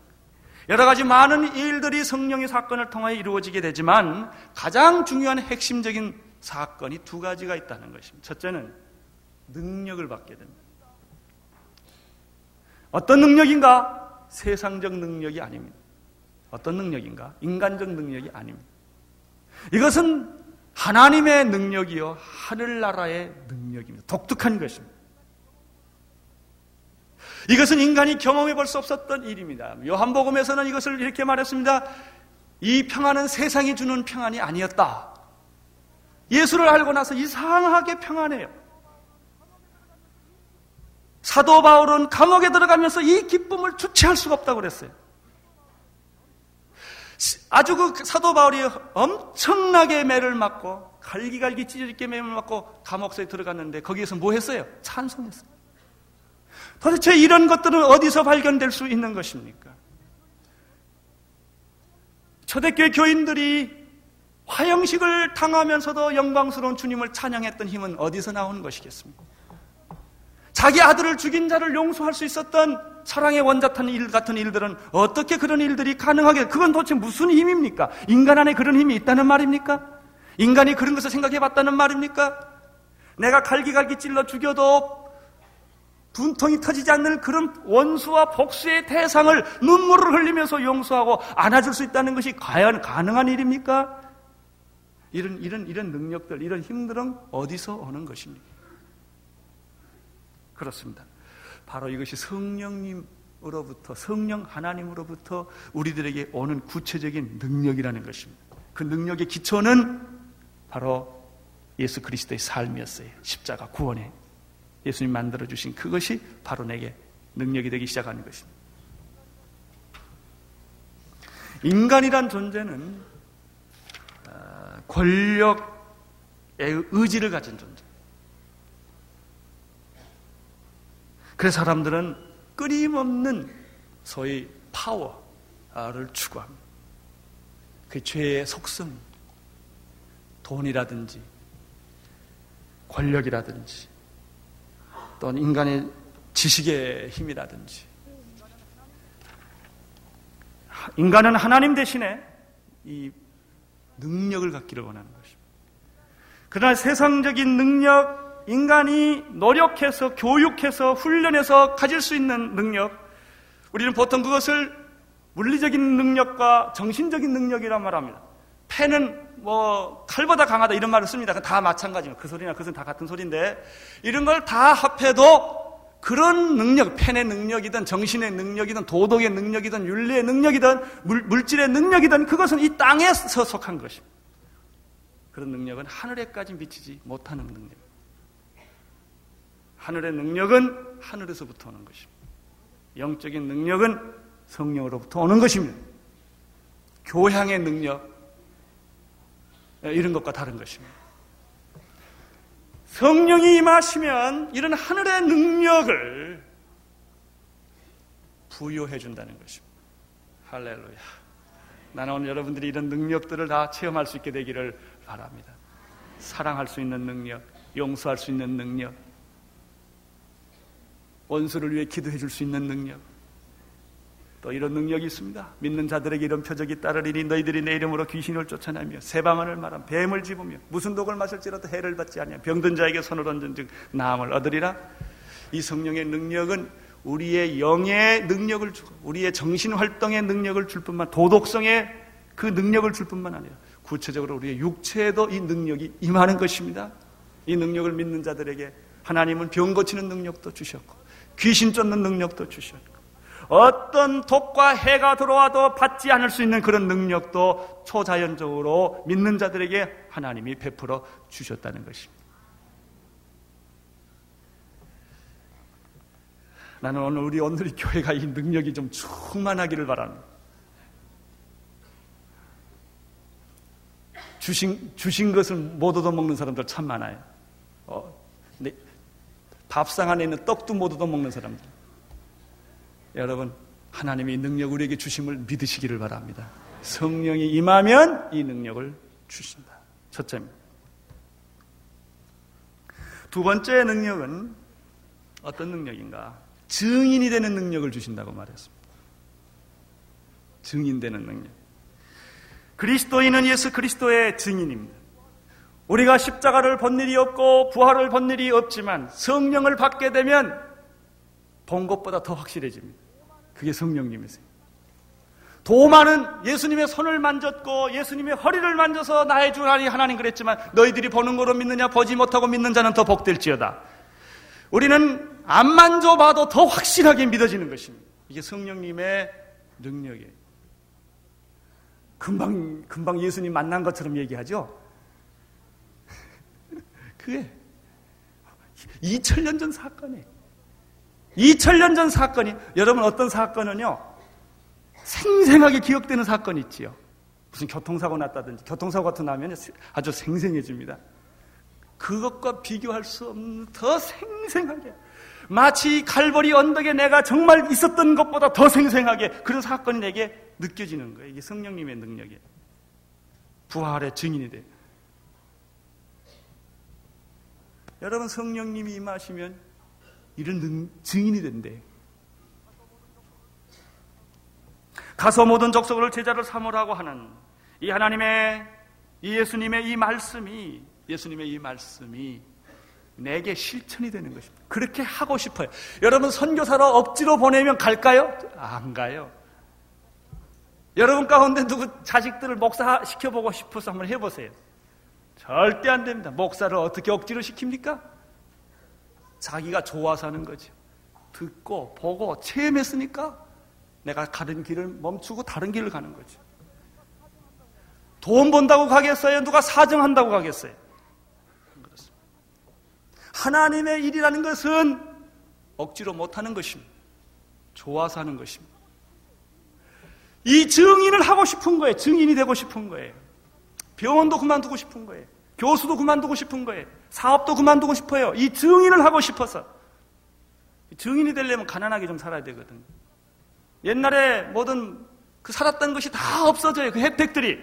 여러 가지 많은 일들이 성령의 사건을 통해 이루어지게 되지만 가장 중요한 핵심적인 사건이 두 가지가 있다는 것입니다. 첫째는 능력을 받게 됩니다. 어떤 능력인가? 세상적 능력이 아닙니다. 어떤 능력인가? 인간적 능력이 아닙니다. 이것은 하나님의 능력이요. 하늘나라의 능력입니다. 독특한 것입니다. 이것은 인간이 경험해 볼 수 없었던 일입니다. 요한복음에서는 이것을 이렇게 말했습니다. 이 평안은 세상이 주는 평안이 아니었다. 예수를 알고 나서 이상하게 평안해요. 사도 바울은 감옥에 들어가면서 이 기쁨을 주체할 수가 없다고 그랬어요. 아주 그 사도 바울이 엄청나게 매를 맞고 갈기갈기 찢어지게 매를 맞고 감옥소에 들어갔는데 거기에서 뭐 했어요? 찬송했어요. 도대체 이런 것들은 어디서 발견될 수 있는 것입니까? 초대교회 교인들이 화형식을 당하면서도 영광스러운 주님을 찬양했던 힘은 어디서 나오는 것이겠습니까? 자기 아들을 죽인 자를 용서할 수 있었던 사랑의 원자탄 일 같은 일들은 어떻게 그런 일들이 가능하게 그건 도대체 무슨 힘입니까? 인간 안에 그런 힘이 있다는 말입니까? 인간이 그런 것을 생각해 봤다는 말입니까? 내가 갈기갈기 찔러 죽여도 분통이 터지지 않는 그런 원수와 복수의 대상을 눈물을 흘리면서 용서하고 안아줄 수 있다는 것이 과연 가능한 일입니까? 이런, 이런, 이런 능력들, 이런 힘들은 어디서 오는 것입니까? 그렇습니다. 바로 이것이 성령님으로부터, 성령 하나님으로부터 우리들에게 오는 구체적인 능력이라는 것입니다. 그 능력의 기초는 바로 예수 그리스도의 삶이었어요. 십자가 구원의 예수님 만들어 주신 그것이 바로 내게 능력이 되기 시작하는 것입니다. 인간이란 존재는 어, 권력의 의지를 가진 존재. 그래서 사람들은 끊임없는 소위 파워를 추구합니다. 그 죄의 속성, 돈이라든지 권력이라든지 또는 인간의 지식의 힘이라든지 인간은 하나님 대신에 이 능력을 갖기를 원하는 것입니다. 그러나 세상적인 능력, 인간이 노력해서 교육해서 훈련해서 가질 수 있는 능력, 우리는 보통 그것을 물리적인 능력과 정신적인 능력이란 말합니다. 펜은 뭐 칼보다 강하다 이런 말을 씁니다. 다 마찬가지입니다. 그 소리나 그것은 다 같은 소리인데 이런 걸 다 합해도 그런 능력, 펜의 능력이든 정신의 능력이든 도덕의 능력이든 윤리의 능력이든 물, 물질의 능력이든 그것은 이 땅에 서 속한 것입니다. 그런 능력은 하늘에까지 미치지 못하는 능력. 하늘의 능력은 하늘에서부터 오는 것입니다. 영적인 능력은 성령으로부터 오는 것입니다. 교향의 능력, 예, 이런 것과 다른 것입니다. 성령이 임하시면 이런 하늘의 능력을 부여해 준다는 것입니다. 할렐루야. 나는 오늘 여러분들이 이런 능력들을 다 체험할 수 있게 되기를 바랍니다. 사랑할 수 있는 능력, 용서할 수 있는 능력, 원수를 위해 기도해 줄 수 있는 능력, 또 이런 능력이 있습니다. 믿는 자들에게 이런 표적이 따르리니 너희들이 내 이름으로 귀신을 쫓아내며 새방언을 말함 뱀을 집으며 무슨 독을 마실지라도 해를 받지 아니하 병든 자에게 손을 얹은 즉 나음을 얻으리라. 이 성령의 능력은 우리의 영의 능력을 주고 우리의 정신 활동의 능력을 줄 뿐만 도덕성의 그 능력을 줄 뿐만 아니라 구체적으로 우리의 육체에도 이 능력이 임하는 것입니다. 이 능력을 믿는 자들에게 하나님은 병 고치는 능력도 주셨고 귀신 쫓는 능력도 주셨고 어떤 독과 해가 들어와도 받지 않을 수 있는 그런 능력도 초자연적으로 믿는 자들에게 하나님이 베풀어 주셨다는 것입니다. 나는 오늘 우리 오늘의 교회가 이 능력이 좀 충만하기를 바랍니다. 주신, 주신 것을 못 얻어먹는 사람들 참 많아요. 어, 밥상 안에 있는 떡도 못 얻어먹는 사람들. 여러분, 하나님이 능력 우리에게 주심을 믿으시기를 바랍니다. 성령이 임하면 이 능력을 주신다. 첫째입니다. 두 번째 능력은 어떤 능력인가? 증인이 되는 능력을 주신다고 말했습니다. 증인되는 능력. 그리스도인은 예수 그리스도의 증인입니다. 우리가 십자가를 본 일이 없고 부활을 본 일이 없지만 성령을 받게 되면 본 것보다 더 확실해집니다. 그게 성령님이세요. 도마는 예수님의 손을 만졌고 예수님의 허리를 만져서 나의 주 하나님 그랬지만 너희들이 보는 거로 믿느냐 보지 못하고 믿는 자는 더 복될지어다. 우리는 안 만져봐도 더 확실하게 믿어지는 것입니다. 이게 성령님의 능력이에요. 금방 금방 예수님 만난 것처럼 얘기하죠. 그게 2000년 전 사건이에요. 2000년 전 사건이 여러분 어떤 사건은요. 생생하게 기억되는 사건이 있지요. 무슨 교통사고 났다든지 교통사고 같은 나면 아주 생생해집니다. 그것과 비교할 수 없는 더 생생하게 마치 칼버리 언덕에 내가 정말 있었던 것보다 더 생생하게 그런 사건이 내게 느껴지는 거예요. 이게 성령님의 능력이에요. 부활의 증인이 돼. 여러분 성령님이 임하시면 이런 능, 증인이 된대. 가서 모든 족속을 제자를 삼으라고 하는 이 하나님의 이 예수님의 이 말씀이 예수님의 이 말씀이 내게 실천이 되는 것입니다. 그렇게 하고 싶어요. 여러분 선교사로 억지로 보내면 갈까요? 안 가요. 여러분 가운데 누구 자식들을 목사 시켜보고 싶어서 한번 해보세요. 절대 안 됩니다. 목사를 어떻게 억지로 시킵니까? 자기가 좋아서 하는 거죠. 듣고 보고 체험했으니까 내가 가는 길을 멈추고 다른 길을 가는 거죠. 돈 번다고 가겠어요? 누가 사정한다고 가겠어요? 그렇습니다. 하나님의 일이라는 것은 억지로 못하는 것입니다. 좋아서 하는 것입니다. 이 증인을 하고 싶은 거예요. 증인이 되고 싶은 거예요. 병원도 그만두고 싶은 거예요. 교수도 그만두고 싶은 거예요. 사업도 그만두고 싶어요. 이 증인을 하고 싶어서. 증인이 되려면 가난하게 좀 살아야 되거든. 옛날에 모든 그 살았던 것이 다 없어져요. 그 혜택들이.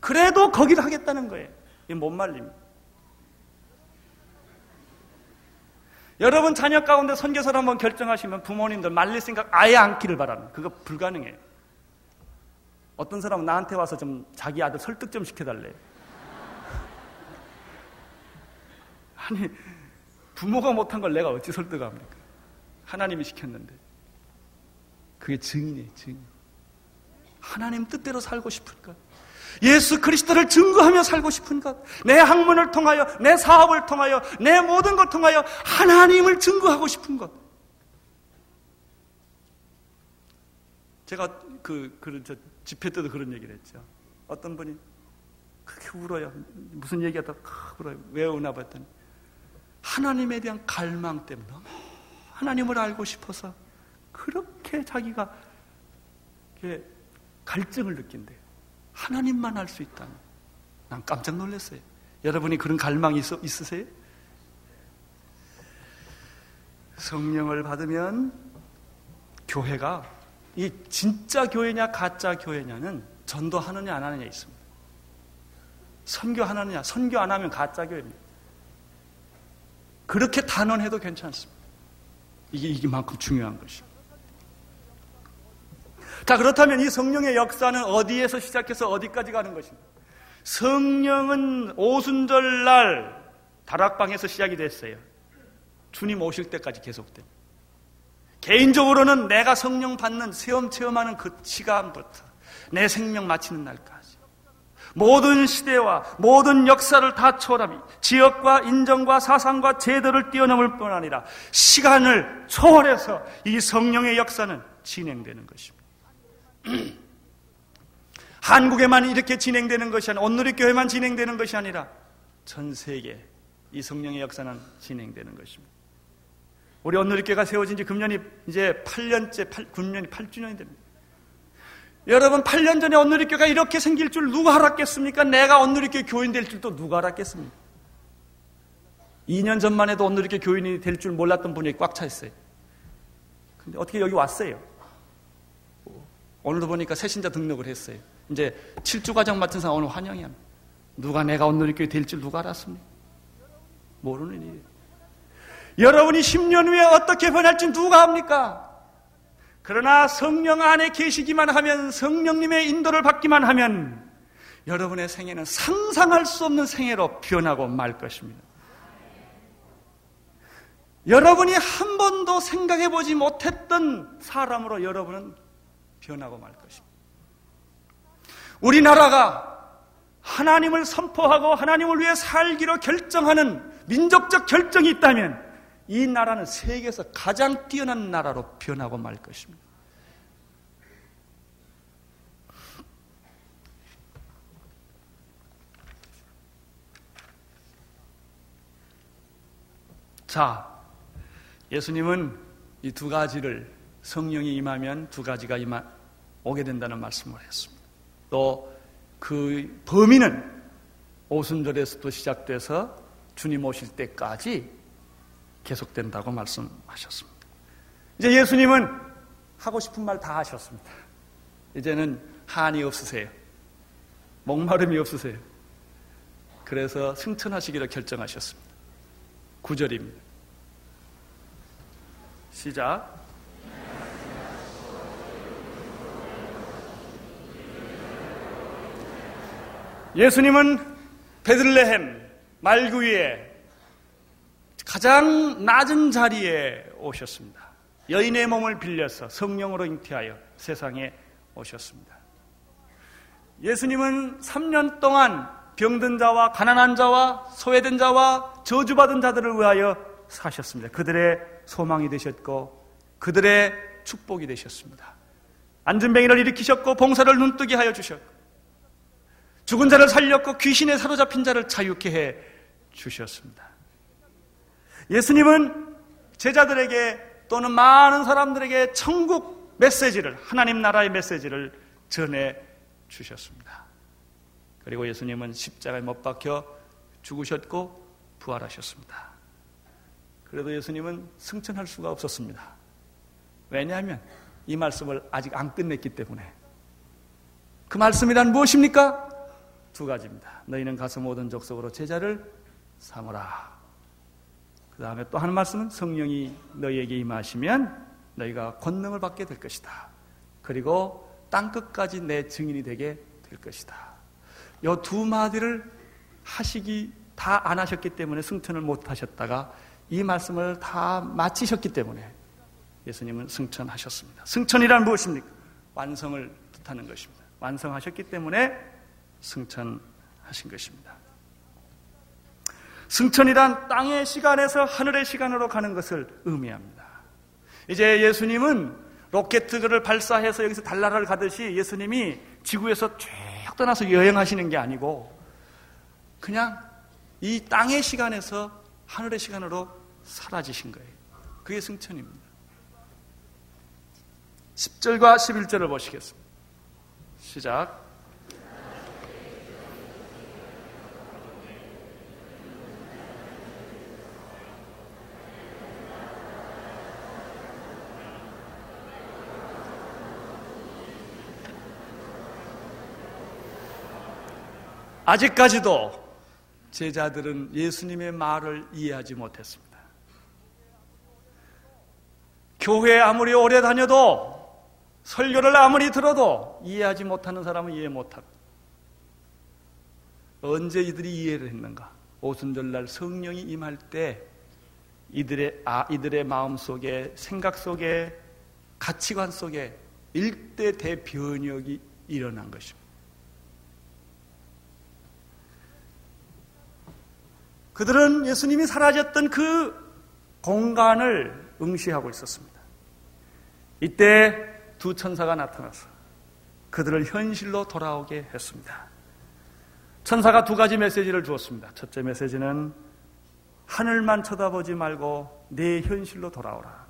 그래도 거기를 하겠다는 거예요. 이게 못 말립니다. 여러분 자녀 가운데 선교사를 한번 결정하시면 부모님들 말릴 생각 아예 않기를 바랍니다. 그거 불가능해요. 어떤 사람은 나한테 와서 좀 자기 아들 설득 좀 시켜달래. 아니, 부모가 못한 걸 내가 어찌 설득합니까? 하나님이 시켰는데. 그게 증인이에요, 증인. 하나님 뜻대로 살고 것. 예수 그리스도를 증거하며 살고 것. 내 학문을 통하여, 내 사업을 통하여, 내 모든 걸 통하여 하나님을 증거하고 싶은 것. 제가 그, 그, 저, 집회 때도 그런 얘기를 했죠. 어떤 분이 그렇게 울어요. 무슨 얘기하다 크 울어요. 왜 우나 봤더니 하나님에 대한 갈망 때문에 하나님을 알고 싶어서 그렇게 자기가 갈증을 느낀대요. 하나님만 알 수 있다는. 난 깜짝 놀랐어요. 여러분이 그런 갈망이 있, 있으세요? 성령을 받으면 교회가 이 진짜 교회냐 가짜 교회냐는 전도하느냐 안 하느냐 있습니다. 선교하느냐 선교 안 하면 가짜 교회입니다. 그렇게 단언해도 괜찮습니다. 이게 이만큼 중요한 것입니다. 자 그렇다면 이 성령의 역사는 어디에서 시작해서 어디까지 가는 것입니까? 성령은 오순절 날 다락방에서 시작이 됐어요. 주님 오실 때까지 계속됩니다. 개인적으로는 내가 성령 받는 체험 체험하는 그 시간부터 내 생명 마치는 날까지 모든 시대와 모든 역사를 다 초월하며 지역과 인정과 사상과 제도를 뛰어넘을 뿐 아니라 시간을 초월해서 이 성령의 역사는 진행되는 것입니다. 한국에만 이렇게 진행되는 것이 아니라 온누리 교회만 진행되는 것이 아니라 전 세계 이 성령의 역사는 진행되는 것입니다. 우리 온누리교가 세워진 지 금년이 이제 8년째, 8, 9년이 8주년이 됩니다. 여러분, 8년 전에 온누리교가 이렇게 생길 줄 누가 알았겠습니까? 내가 온누리교 교인 될 줄도 누가 알았겠습니까? 2년 전만 해도 온누리교 교인이 될 줄 몰랐던 분이 꽉 차 있어요. 근데 어떻게 여기 왔어요? 오늘도 보니까 새신자 등록을 했어요. 이제 7주 과정 맡은 사람 오늘 환영이야. 누가 내가 온누리교회 될 줄 누가 알았습니까? 모르는 일이에요. 여러분이 10년 후에 어떻게 변할지 누가 합니까? 그러나 성령 안에 계시기만 하면 성령님의 인도를 받기만 하면 여러분의 생애는 상상할 수 없는 생애로 변하고 말 것입니다. 여러분이 한 번도 생각해 보지 못했던 사람으로 여러분은 변하고 말 것입니다. 우리나라가 하나님을 선포하고 하나님을 위해 살기로 결정하는 민족적 결정이 있다면 이 나라는 세계에서 가장 뛰어난 나라로 변하고 말 것입니다. 자, 예수님은 이 두 가지를 성령이 임하면 두 가지가 임하, 오게 된다는 말씀을 했습니다. 또 그 범위는 오순절에서도 시작돼서 주님 오실 때까지 계속된다고 말씀하셨습니다. 이제 예수님은 하고 싶은 말 다 하셨습니다. 이제는 한이 없으세요. 목마름이 없으세요. 그래서 승천하시기로 결정하셨습니다. 9절입니다. 시작. 예수님은 베들레헴 말구 위에 가장 낮은 자리에 오셨습니다. 여인의 몸을 빌려서 성령으로 잉태하여 세상에 오셨습니다. 예수님은 3년 동안 병든 자와 가난한 자와 소외된 자와 저주받은 자들을 위하여 사셨습니다. 그들의 소망이 되셨고 그들의 축복이 되셨습니다. 안전뱅이를 일으키셨고 봉사를 눈뜨게 하여 주셨고 죽은 자를 살렸고 귀신에 사로잡힌 자를 자유케 해 주셨습니다. 예수님은 제자들에게 또는 많은 사람들에게 천국 메시지를 하나님 나라의 메시지를 전해 주셨습니다. 그리고 예수님은 십자가에 못 박혀 죽으셨고 부활하셨습니다. 그래도 예수님은 승천할 수가 없었습니다. 왜냐하면 이 말씀을 아직 안 끝냈기 때문에. 그 말씀이란 무엇입니까? 두 가지입니다. 너희는 가서 모든 족속으로 제자를 삼으라. 그 다음에 또 하는 말씀은 성령이 너희에게 임하시면 너희가 권능을 받게 될 것이다. 그리고 땅 끝까지 내 증인이 되게 될 것이다. 이 두 마디를 하시기 다 안 하셨기 때문에 승천을 못 하셨다가 이 말씀을 다 마치셨기 때문에 예수님은 승천하셨습니다. 승천이란 무엇입니까? 완성을 뜻하는 것입니다. 완성하셨기 때문에 승천하신 것입니다. 승천이란 땅의 시간에서 하늘의 시간으로 가는 것을 의미합니다. 이제 예수님은 로켓을 발사해서 여기서 달나라를 가듯이 예수님이 지구에서 쭉 떠나서 여행하시는 게 아니고 그냥 이 땅의 시간에서 하늘의 시간으로 사라지신 거예요. 그게 승천입니다. 10절과 11절을 보시겠습니다. 시작. 아직까지도 제자들은 예수님의 말을 이해하지 못했습니다. 교회에 아무리 오래 다녀도 설교를 아무리 들어도 이해하지 못하는 사람은 이해 못합니다. 언제 이들이 이해를 했는가? 오순절날 성령이 임할 때 이들의 아 이들의 마음 속에 생각 속에 가치관 속에 일대 대변혁이 일어난 것입니다. 그들은 예수님이 사라졌던 그 공간을 응시하고 있었습니다. 이때 두 천사가 나타나서 그들을 현실로 돌아오게 했습니다. 천사가 두 가지 메시지를 주었습니다. 첫째 메시지는 하늘만 쳐다보지 말고 내 현실로 돌아오라.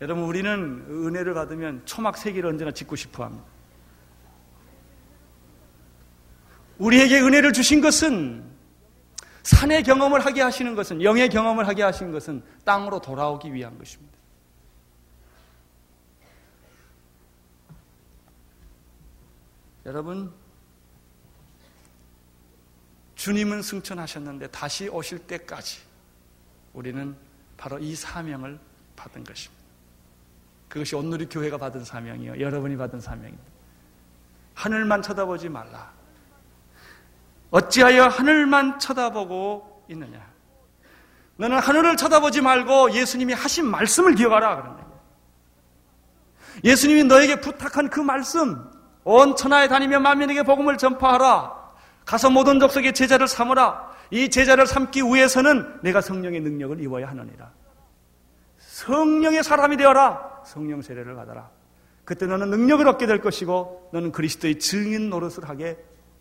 여러분, 우리는 은혜를 받으면 초막 세계를 언제나 짓고 싶어 합니다. 우리에게 은혜를 주신 것은 산의 경험을 하게 하시는 것은, 영의 경험을 하게 하신 것은 땅으로 돌아오기 위한 것입니다. 여러분, 주님은 승천하셨는데 다시 오실 때까지 우리는 바로 이 사명을 받은 것입니다. 그것이 온누리 교회가 받은 사명이요. 여러분이 받은 사명입니다. 하늘만 쳐다보지 말라. 어찌하여 하늘만 쳐다보고 있느냐? 너는 하늘을 쳐다보지 말고 예수님이 하신 말씀을 기억하라. 그런 거예요. 예수님이 너에게 부탁한 그 말씀, 온 천하에 다니며 만민에게 복음을 전파하라. 가서 모든 족속의 제자를 삼으라. 이 제자를 삼기 위해서는 내가 성령의 능력을 입어야 하느니라. 성령의 사람이 되어라. 성령 세례를 받아라. 그때 너는 능력을 얻게 될 것이고 너는 그리스도의 증인 노릇을 하게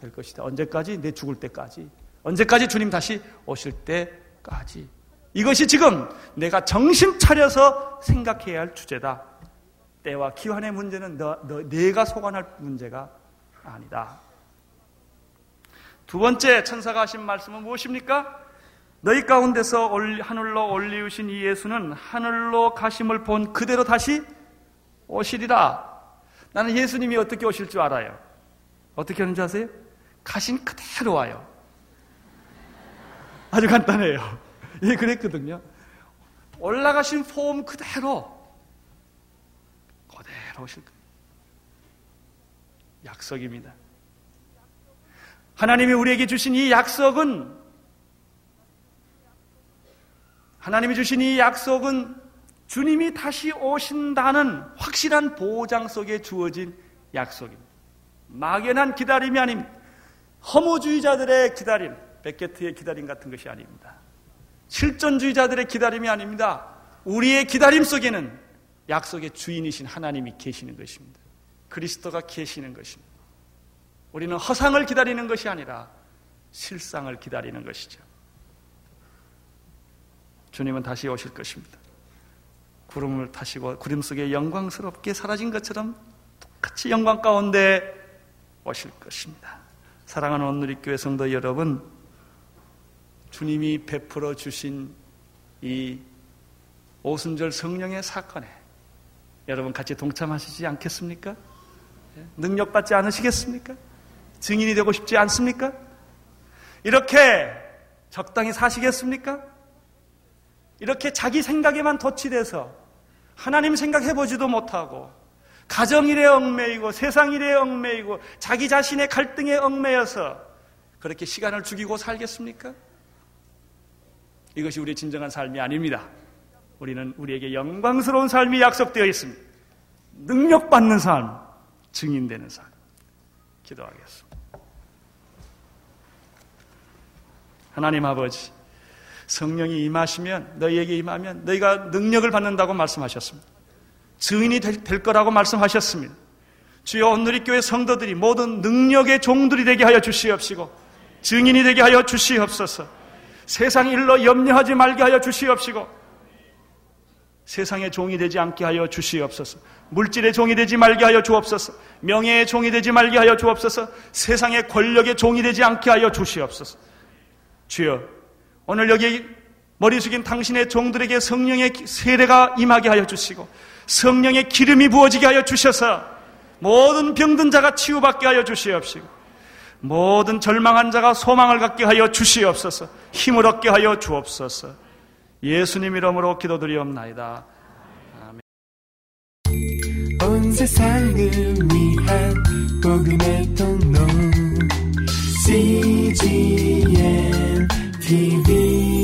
될 것이다. 언제까지? 내 죽을 때까지. 언제까지 주님 다시 오실 때까지. 이것이 지금 내가 정신 차려서 생각해야 할 주제다. 때와 기환의 문제는 너, 너, 내가 소관할 문제가 아니다. 두 번째 천사가 하신 말씀은 무엇입니까? 너희 가운데서 하늘로 올리우신 이 예수는 하늘로 가심을 본 그대로 다시 오시리라. 나는 예수님이 어떻게 오실 줄 알아요. 어떻게 하는 줄 아세요? 가신 그대로 와요. 아주 간단해요. 예, 그랬거든요. 올라가신 폼 그대로 그대로 오실 거예요. 약속입니다. 하나님이 우리에게 주신 이 약속은 하나님이 주신 이 약속은 주님이 다시 오신다는 확실한 보장 속에 주어진 약속입니다. 막연한 기다림이 아닙니다. 허무주의자들의 기다림, 베케트의 기다림 같은 것이 아닙니다. 실존주의자들의 기다림이 아닙니다. 우리의 기다림 속에는 약속의 주인이신 하나님이 계시는 것입니다. 그리스도가 계시는 것입니다. 우리는 허상을 기다리는 것이 아니라 실상을 기다리는 것이죠. 주님은 다시 오실 것입니다. 구름을 타시고 구름 속에 영광스럽게 사라진 것처럼 똑같이 영광 가운데 오실 것입니다. 사랑하는 오늘의 성도 여러분, 주님이 베풀어 주신 이 오순절 성령의 사건에 여러분 같이 동참하시지 않겠습니까? 능력받지 않으시겠습니까? 증인이 되고 싶지 않습니까? 이렇게 적당히 사시겠습니까? 이렇게 자기 생각에만 덧치돼서 하나님 생각해보지도 못하고 가정일에 얽매이고 세상일에 얽매이고 자기 자신의 갈등에 얽매여서 그렇게 시간을 죽이고 살겠습니까? 이것이 우리의 진정한 삶이 아닙니다. 우리는 우리에게 영광스러운 삶이 약속되어 있습니다. 능력받는 삶, 증인되는 삶. 기도하겠습니다. 하나님 아버지, 성령이 임하시면 너희에게 임하면 너희가 능력을 받는다고 말씀하셨습니다. 증인이 될, 될 거라고 말씀하셨습니다. 주여 오늘 이 교회 성도들이 모든 능력의 종들이 되게 하여 주시옵시고 증인이 되게 하여 주시옵소서. 세상 일로 염려하지 말게 하여 주시옵시고 세상의 종이 되지 않게 하여 주시옵소서. 물질의 종이 되지 말게 하여 주옵소서. 명예의 종이 되지 말게 하여 주옵소서. 세상의 권력의 종이 되지 않게 하여 주시옵소서. 주여 오늘 여기 머리 숙인 당신의 종들에게 성령의 세례가 임하게 하여 주시고 성령의 기름이 부어지게 하여 주셔서 모든 병든 자가 치유받게 하여 주시옵시고 모든 절망한 자가 소망을 갖게 하여 주시옵소서 힘을 얻게 하여 주옵소서 예수님 이름으로 기도드리옵나이다. 아멘. 온 세상을 위한 복음의 통로 CGM TV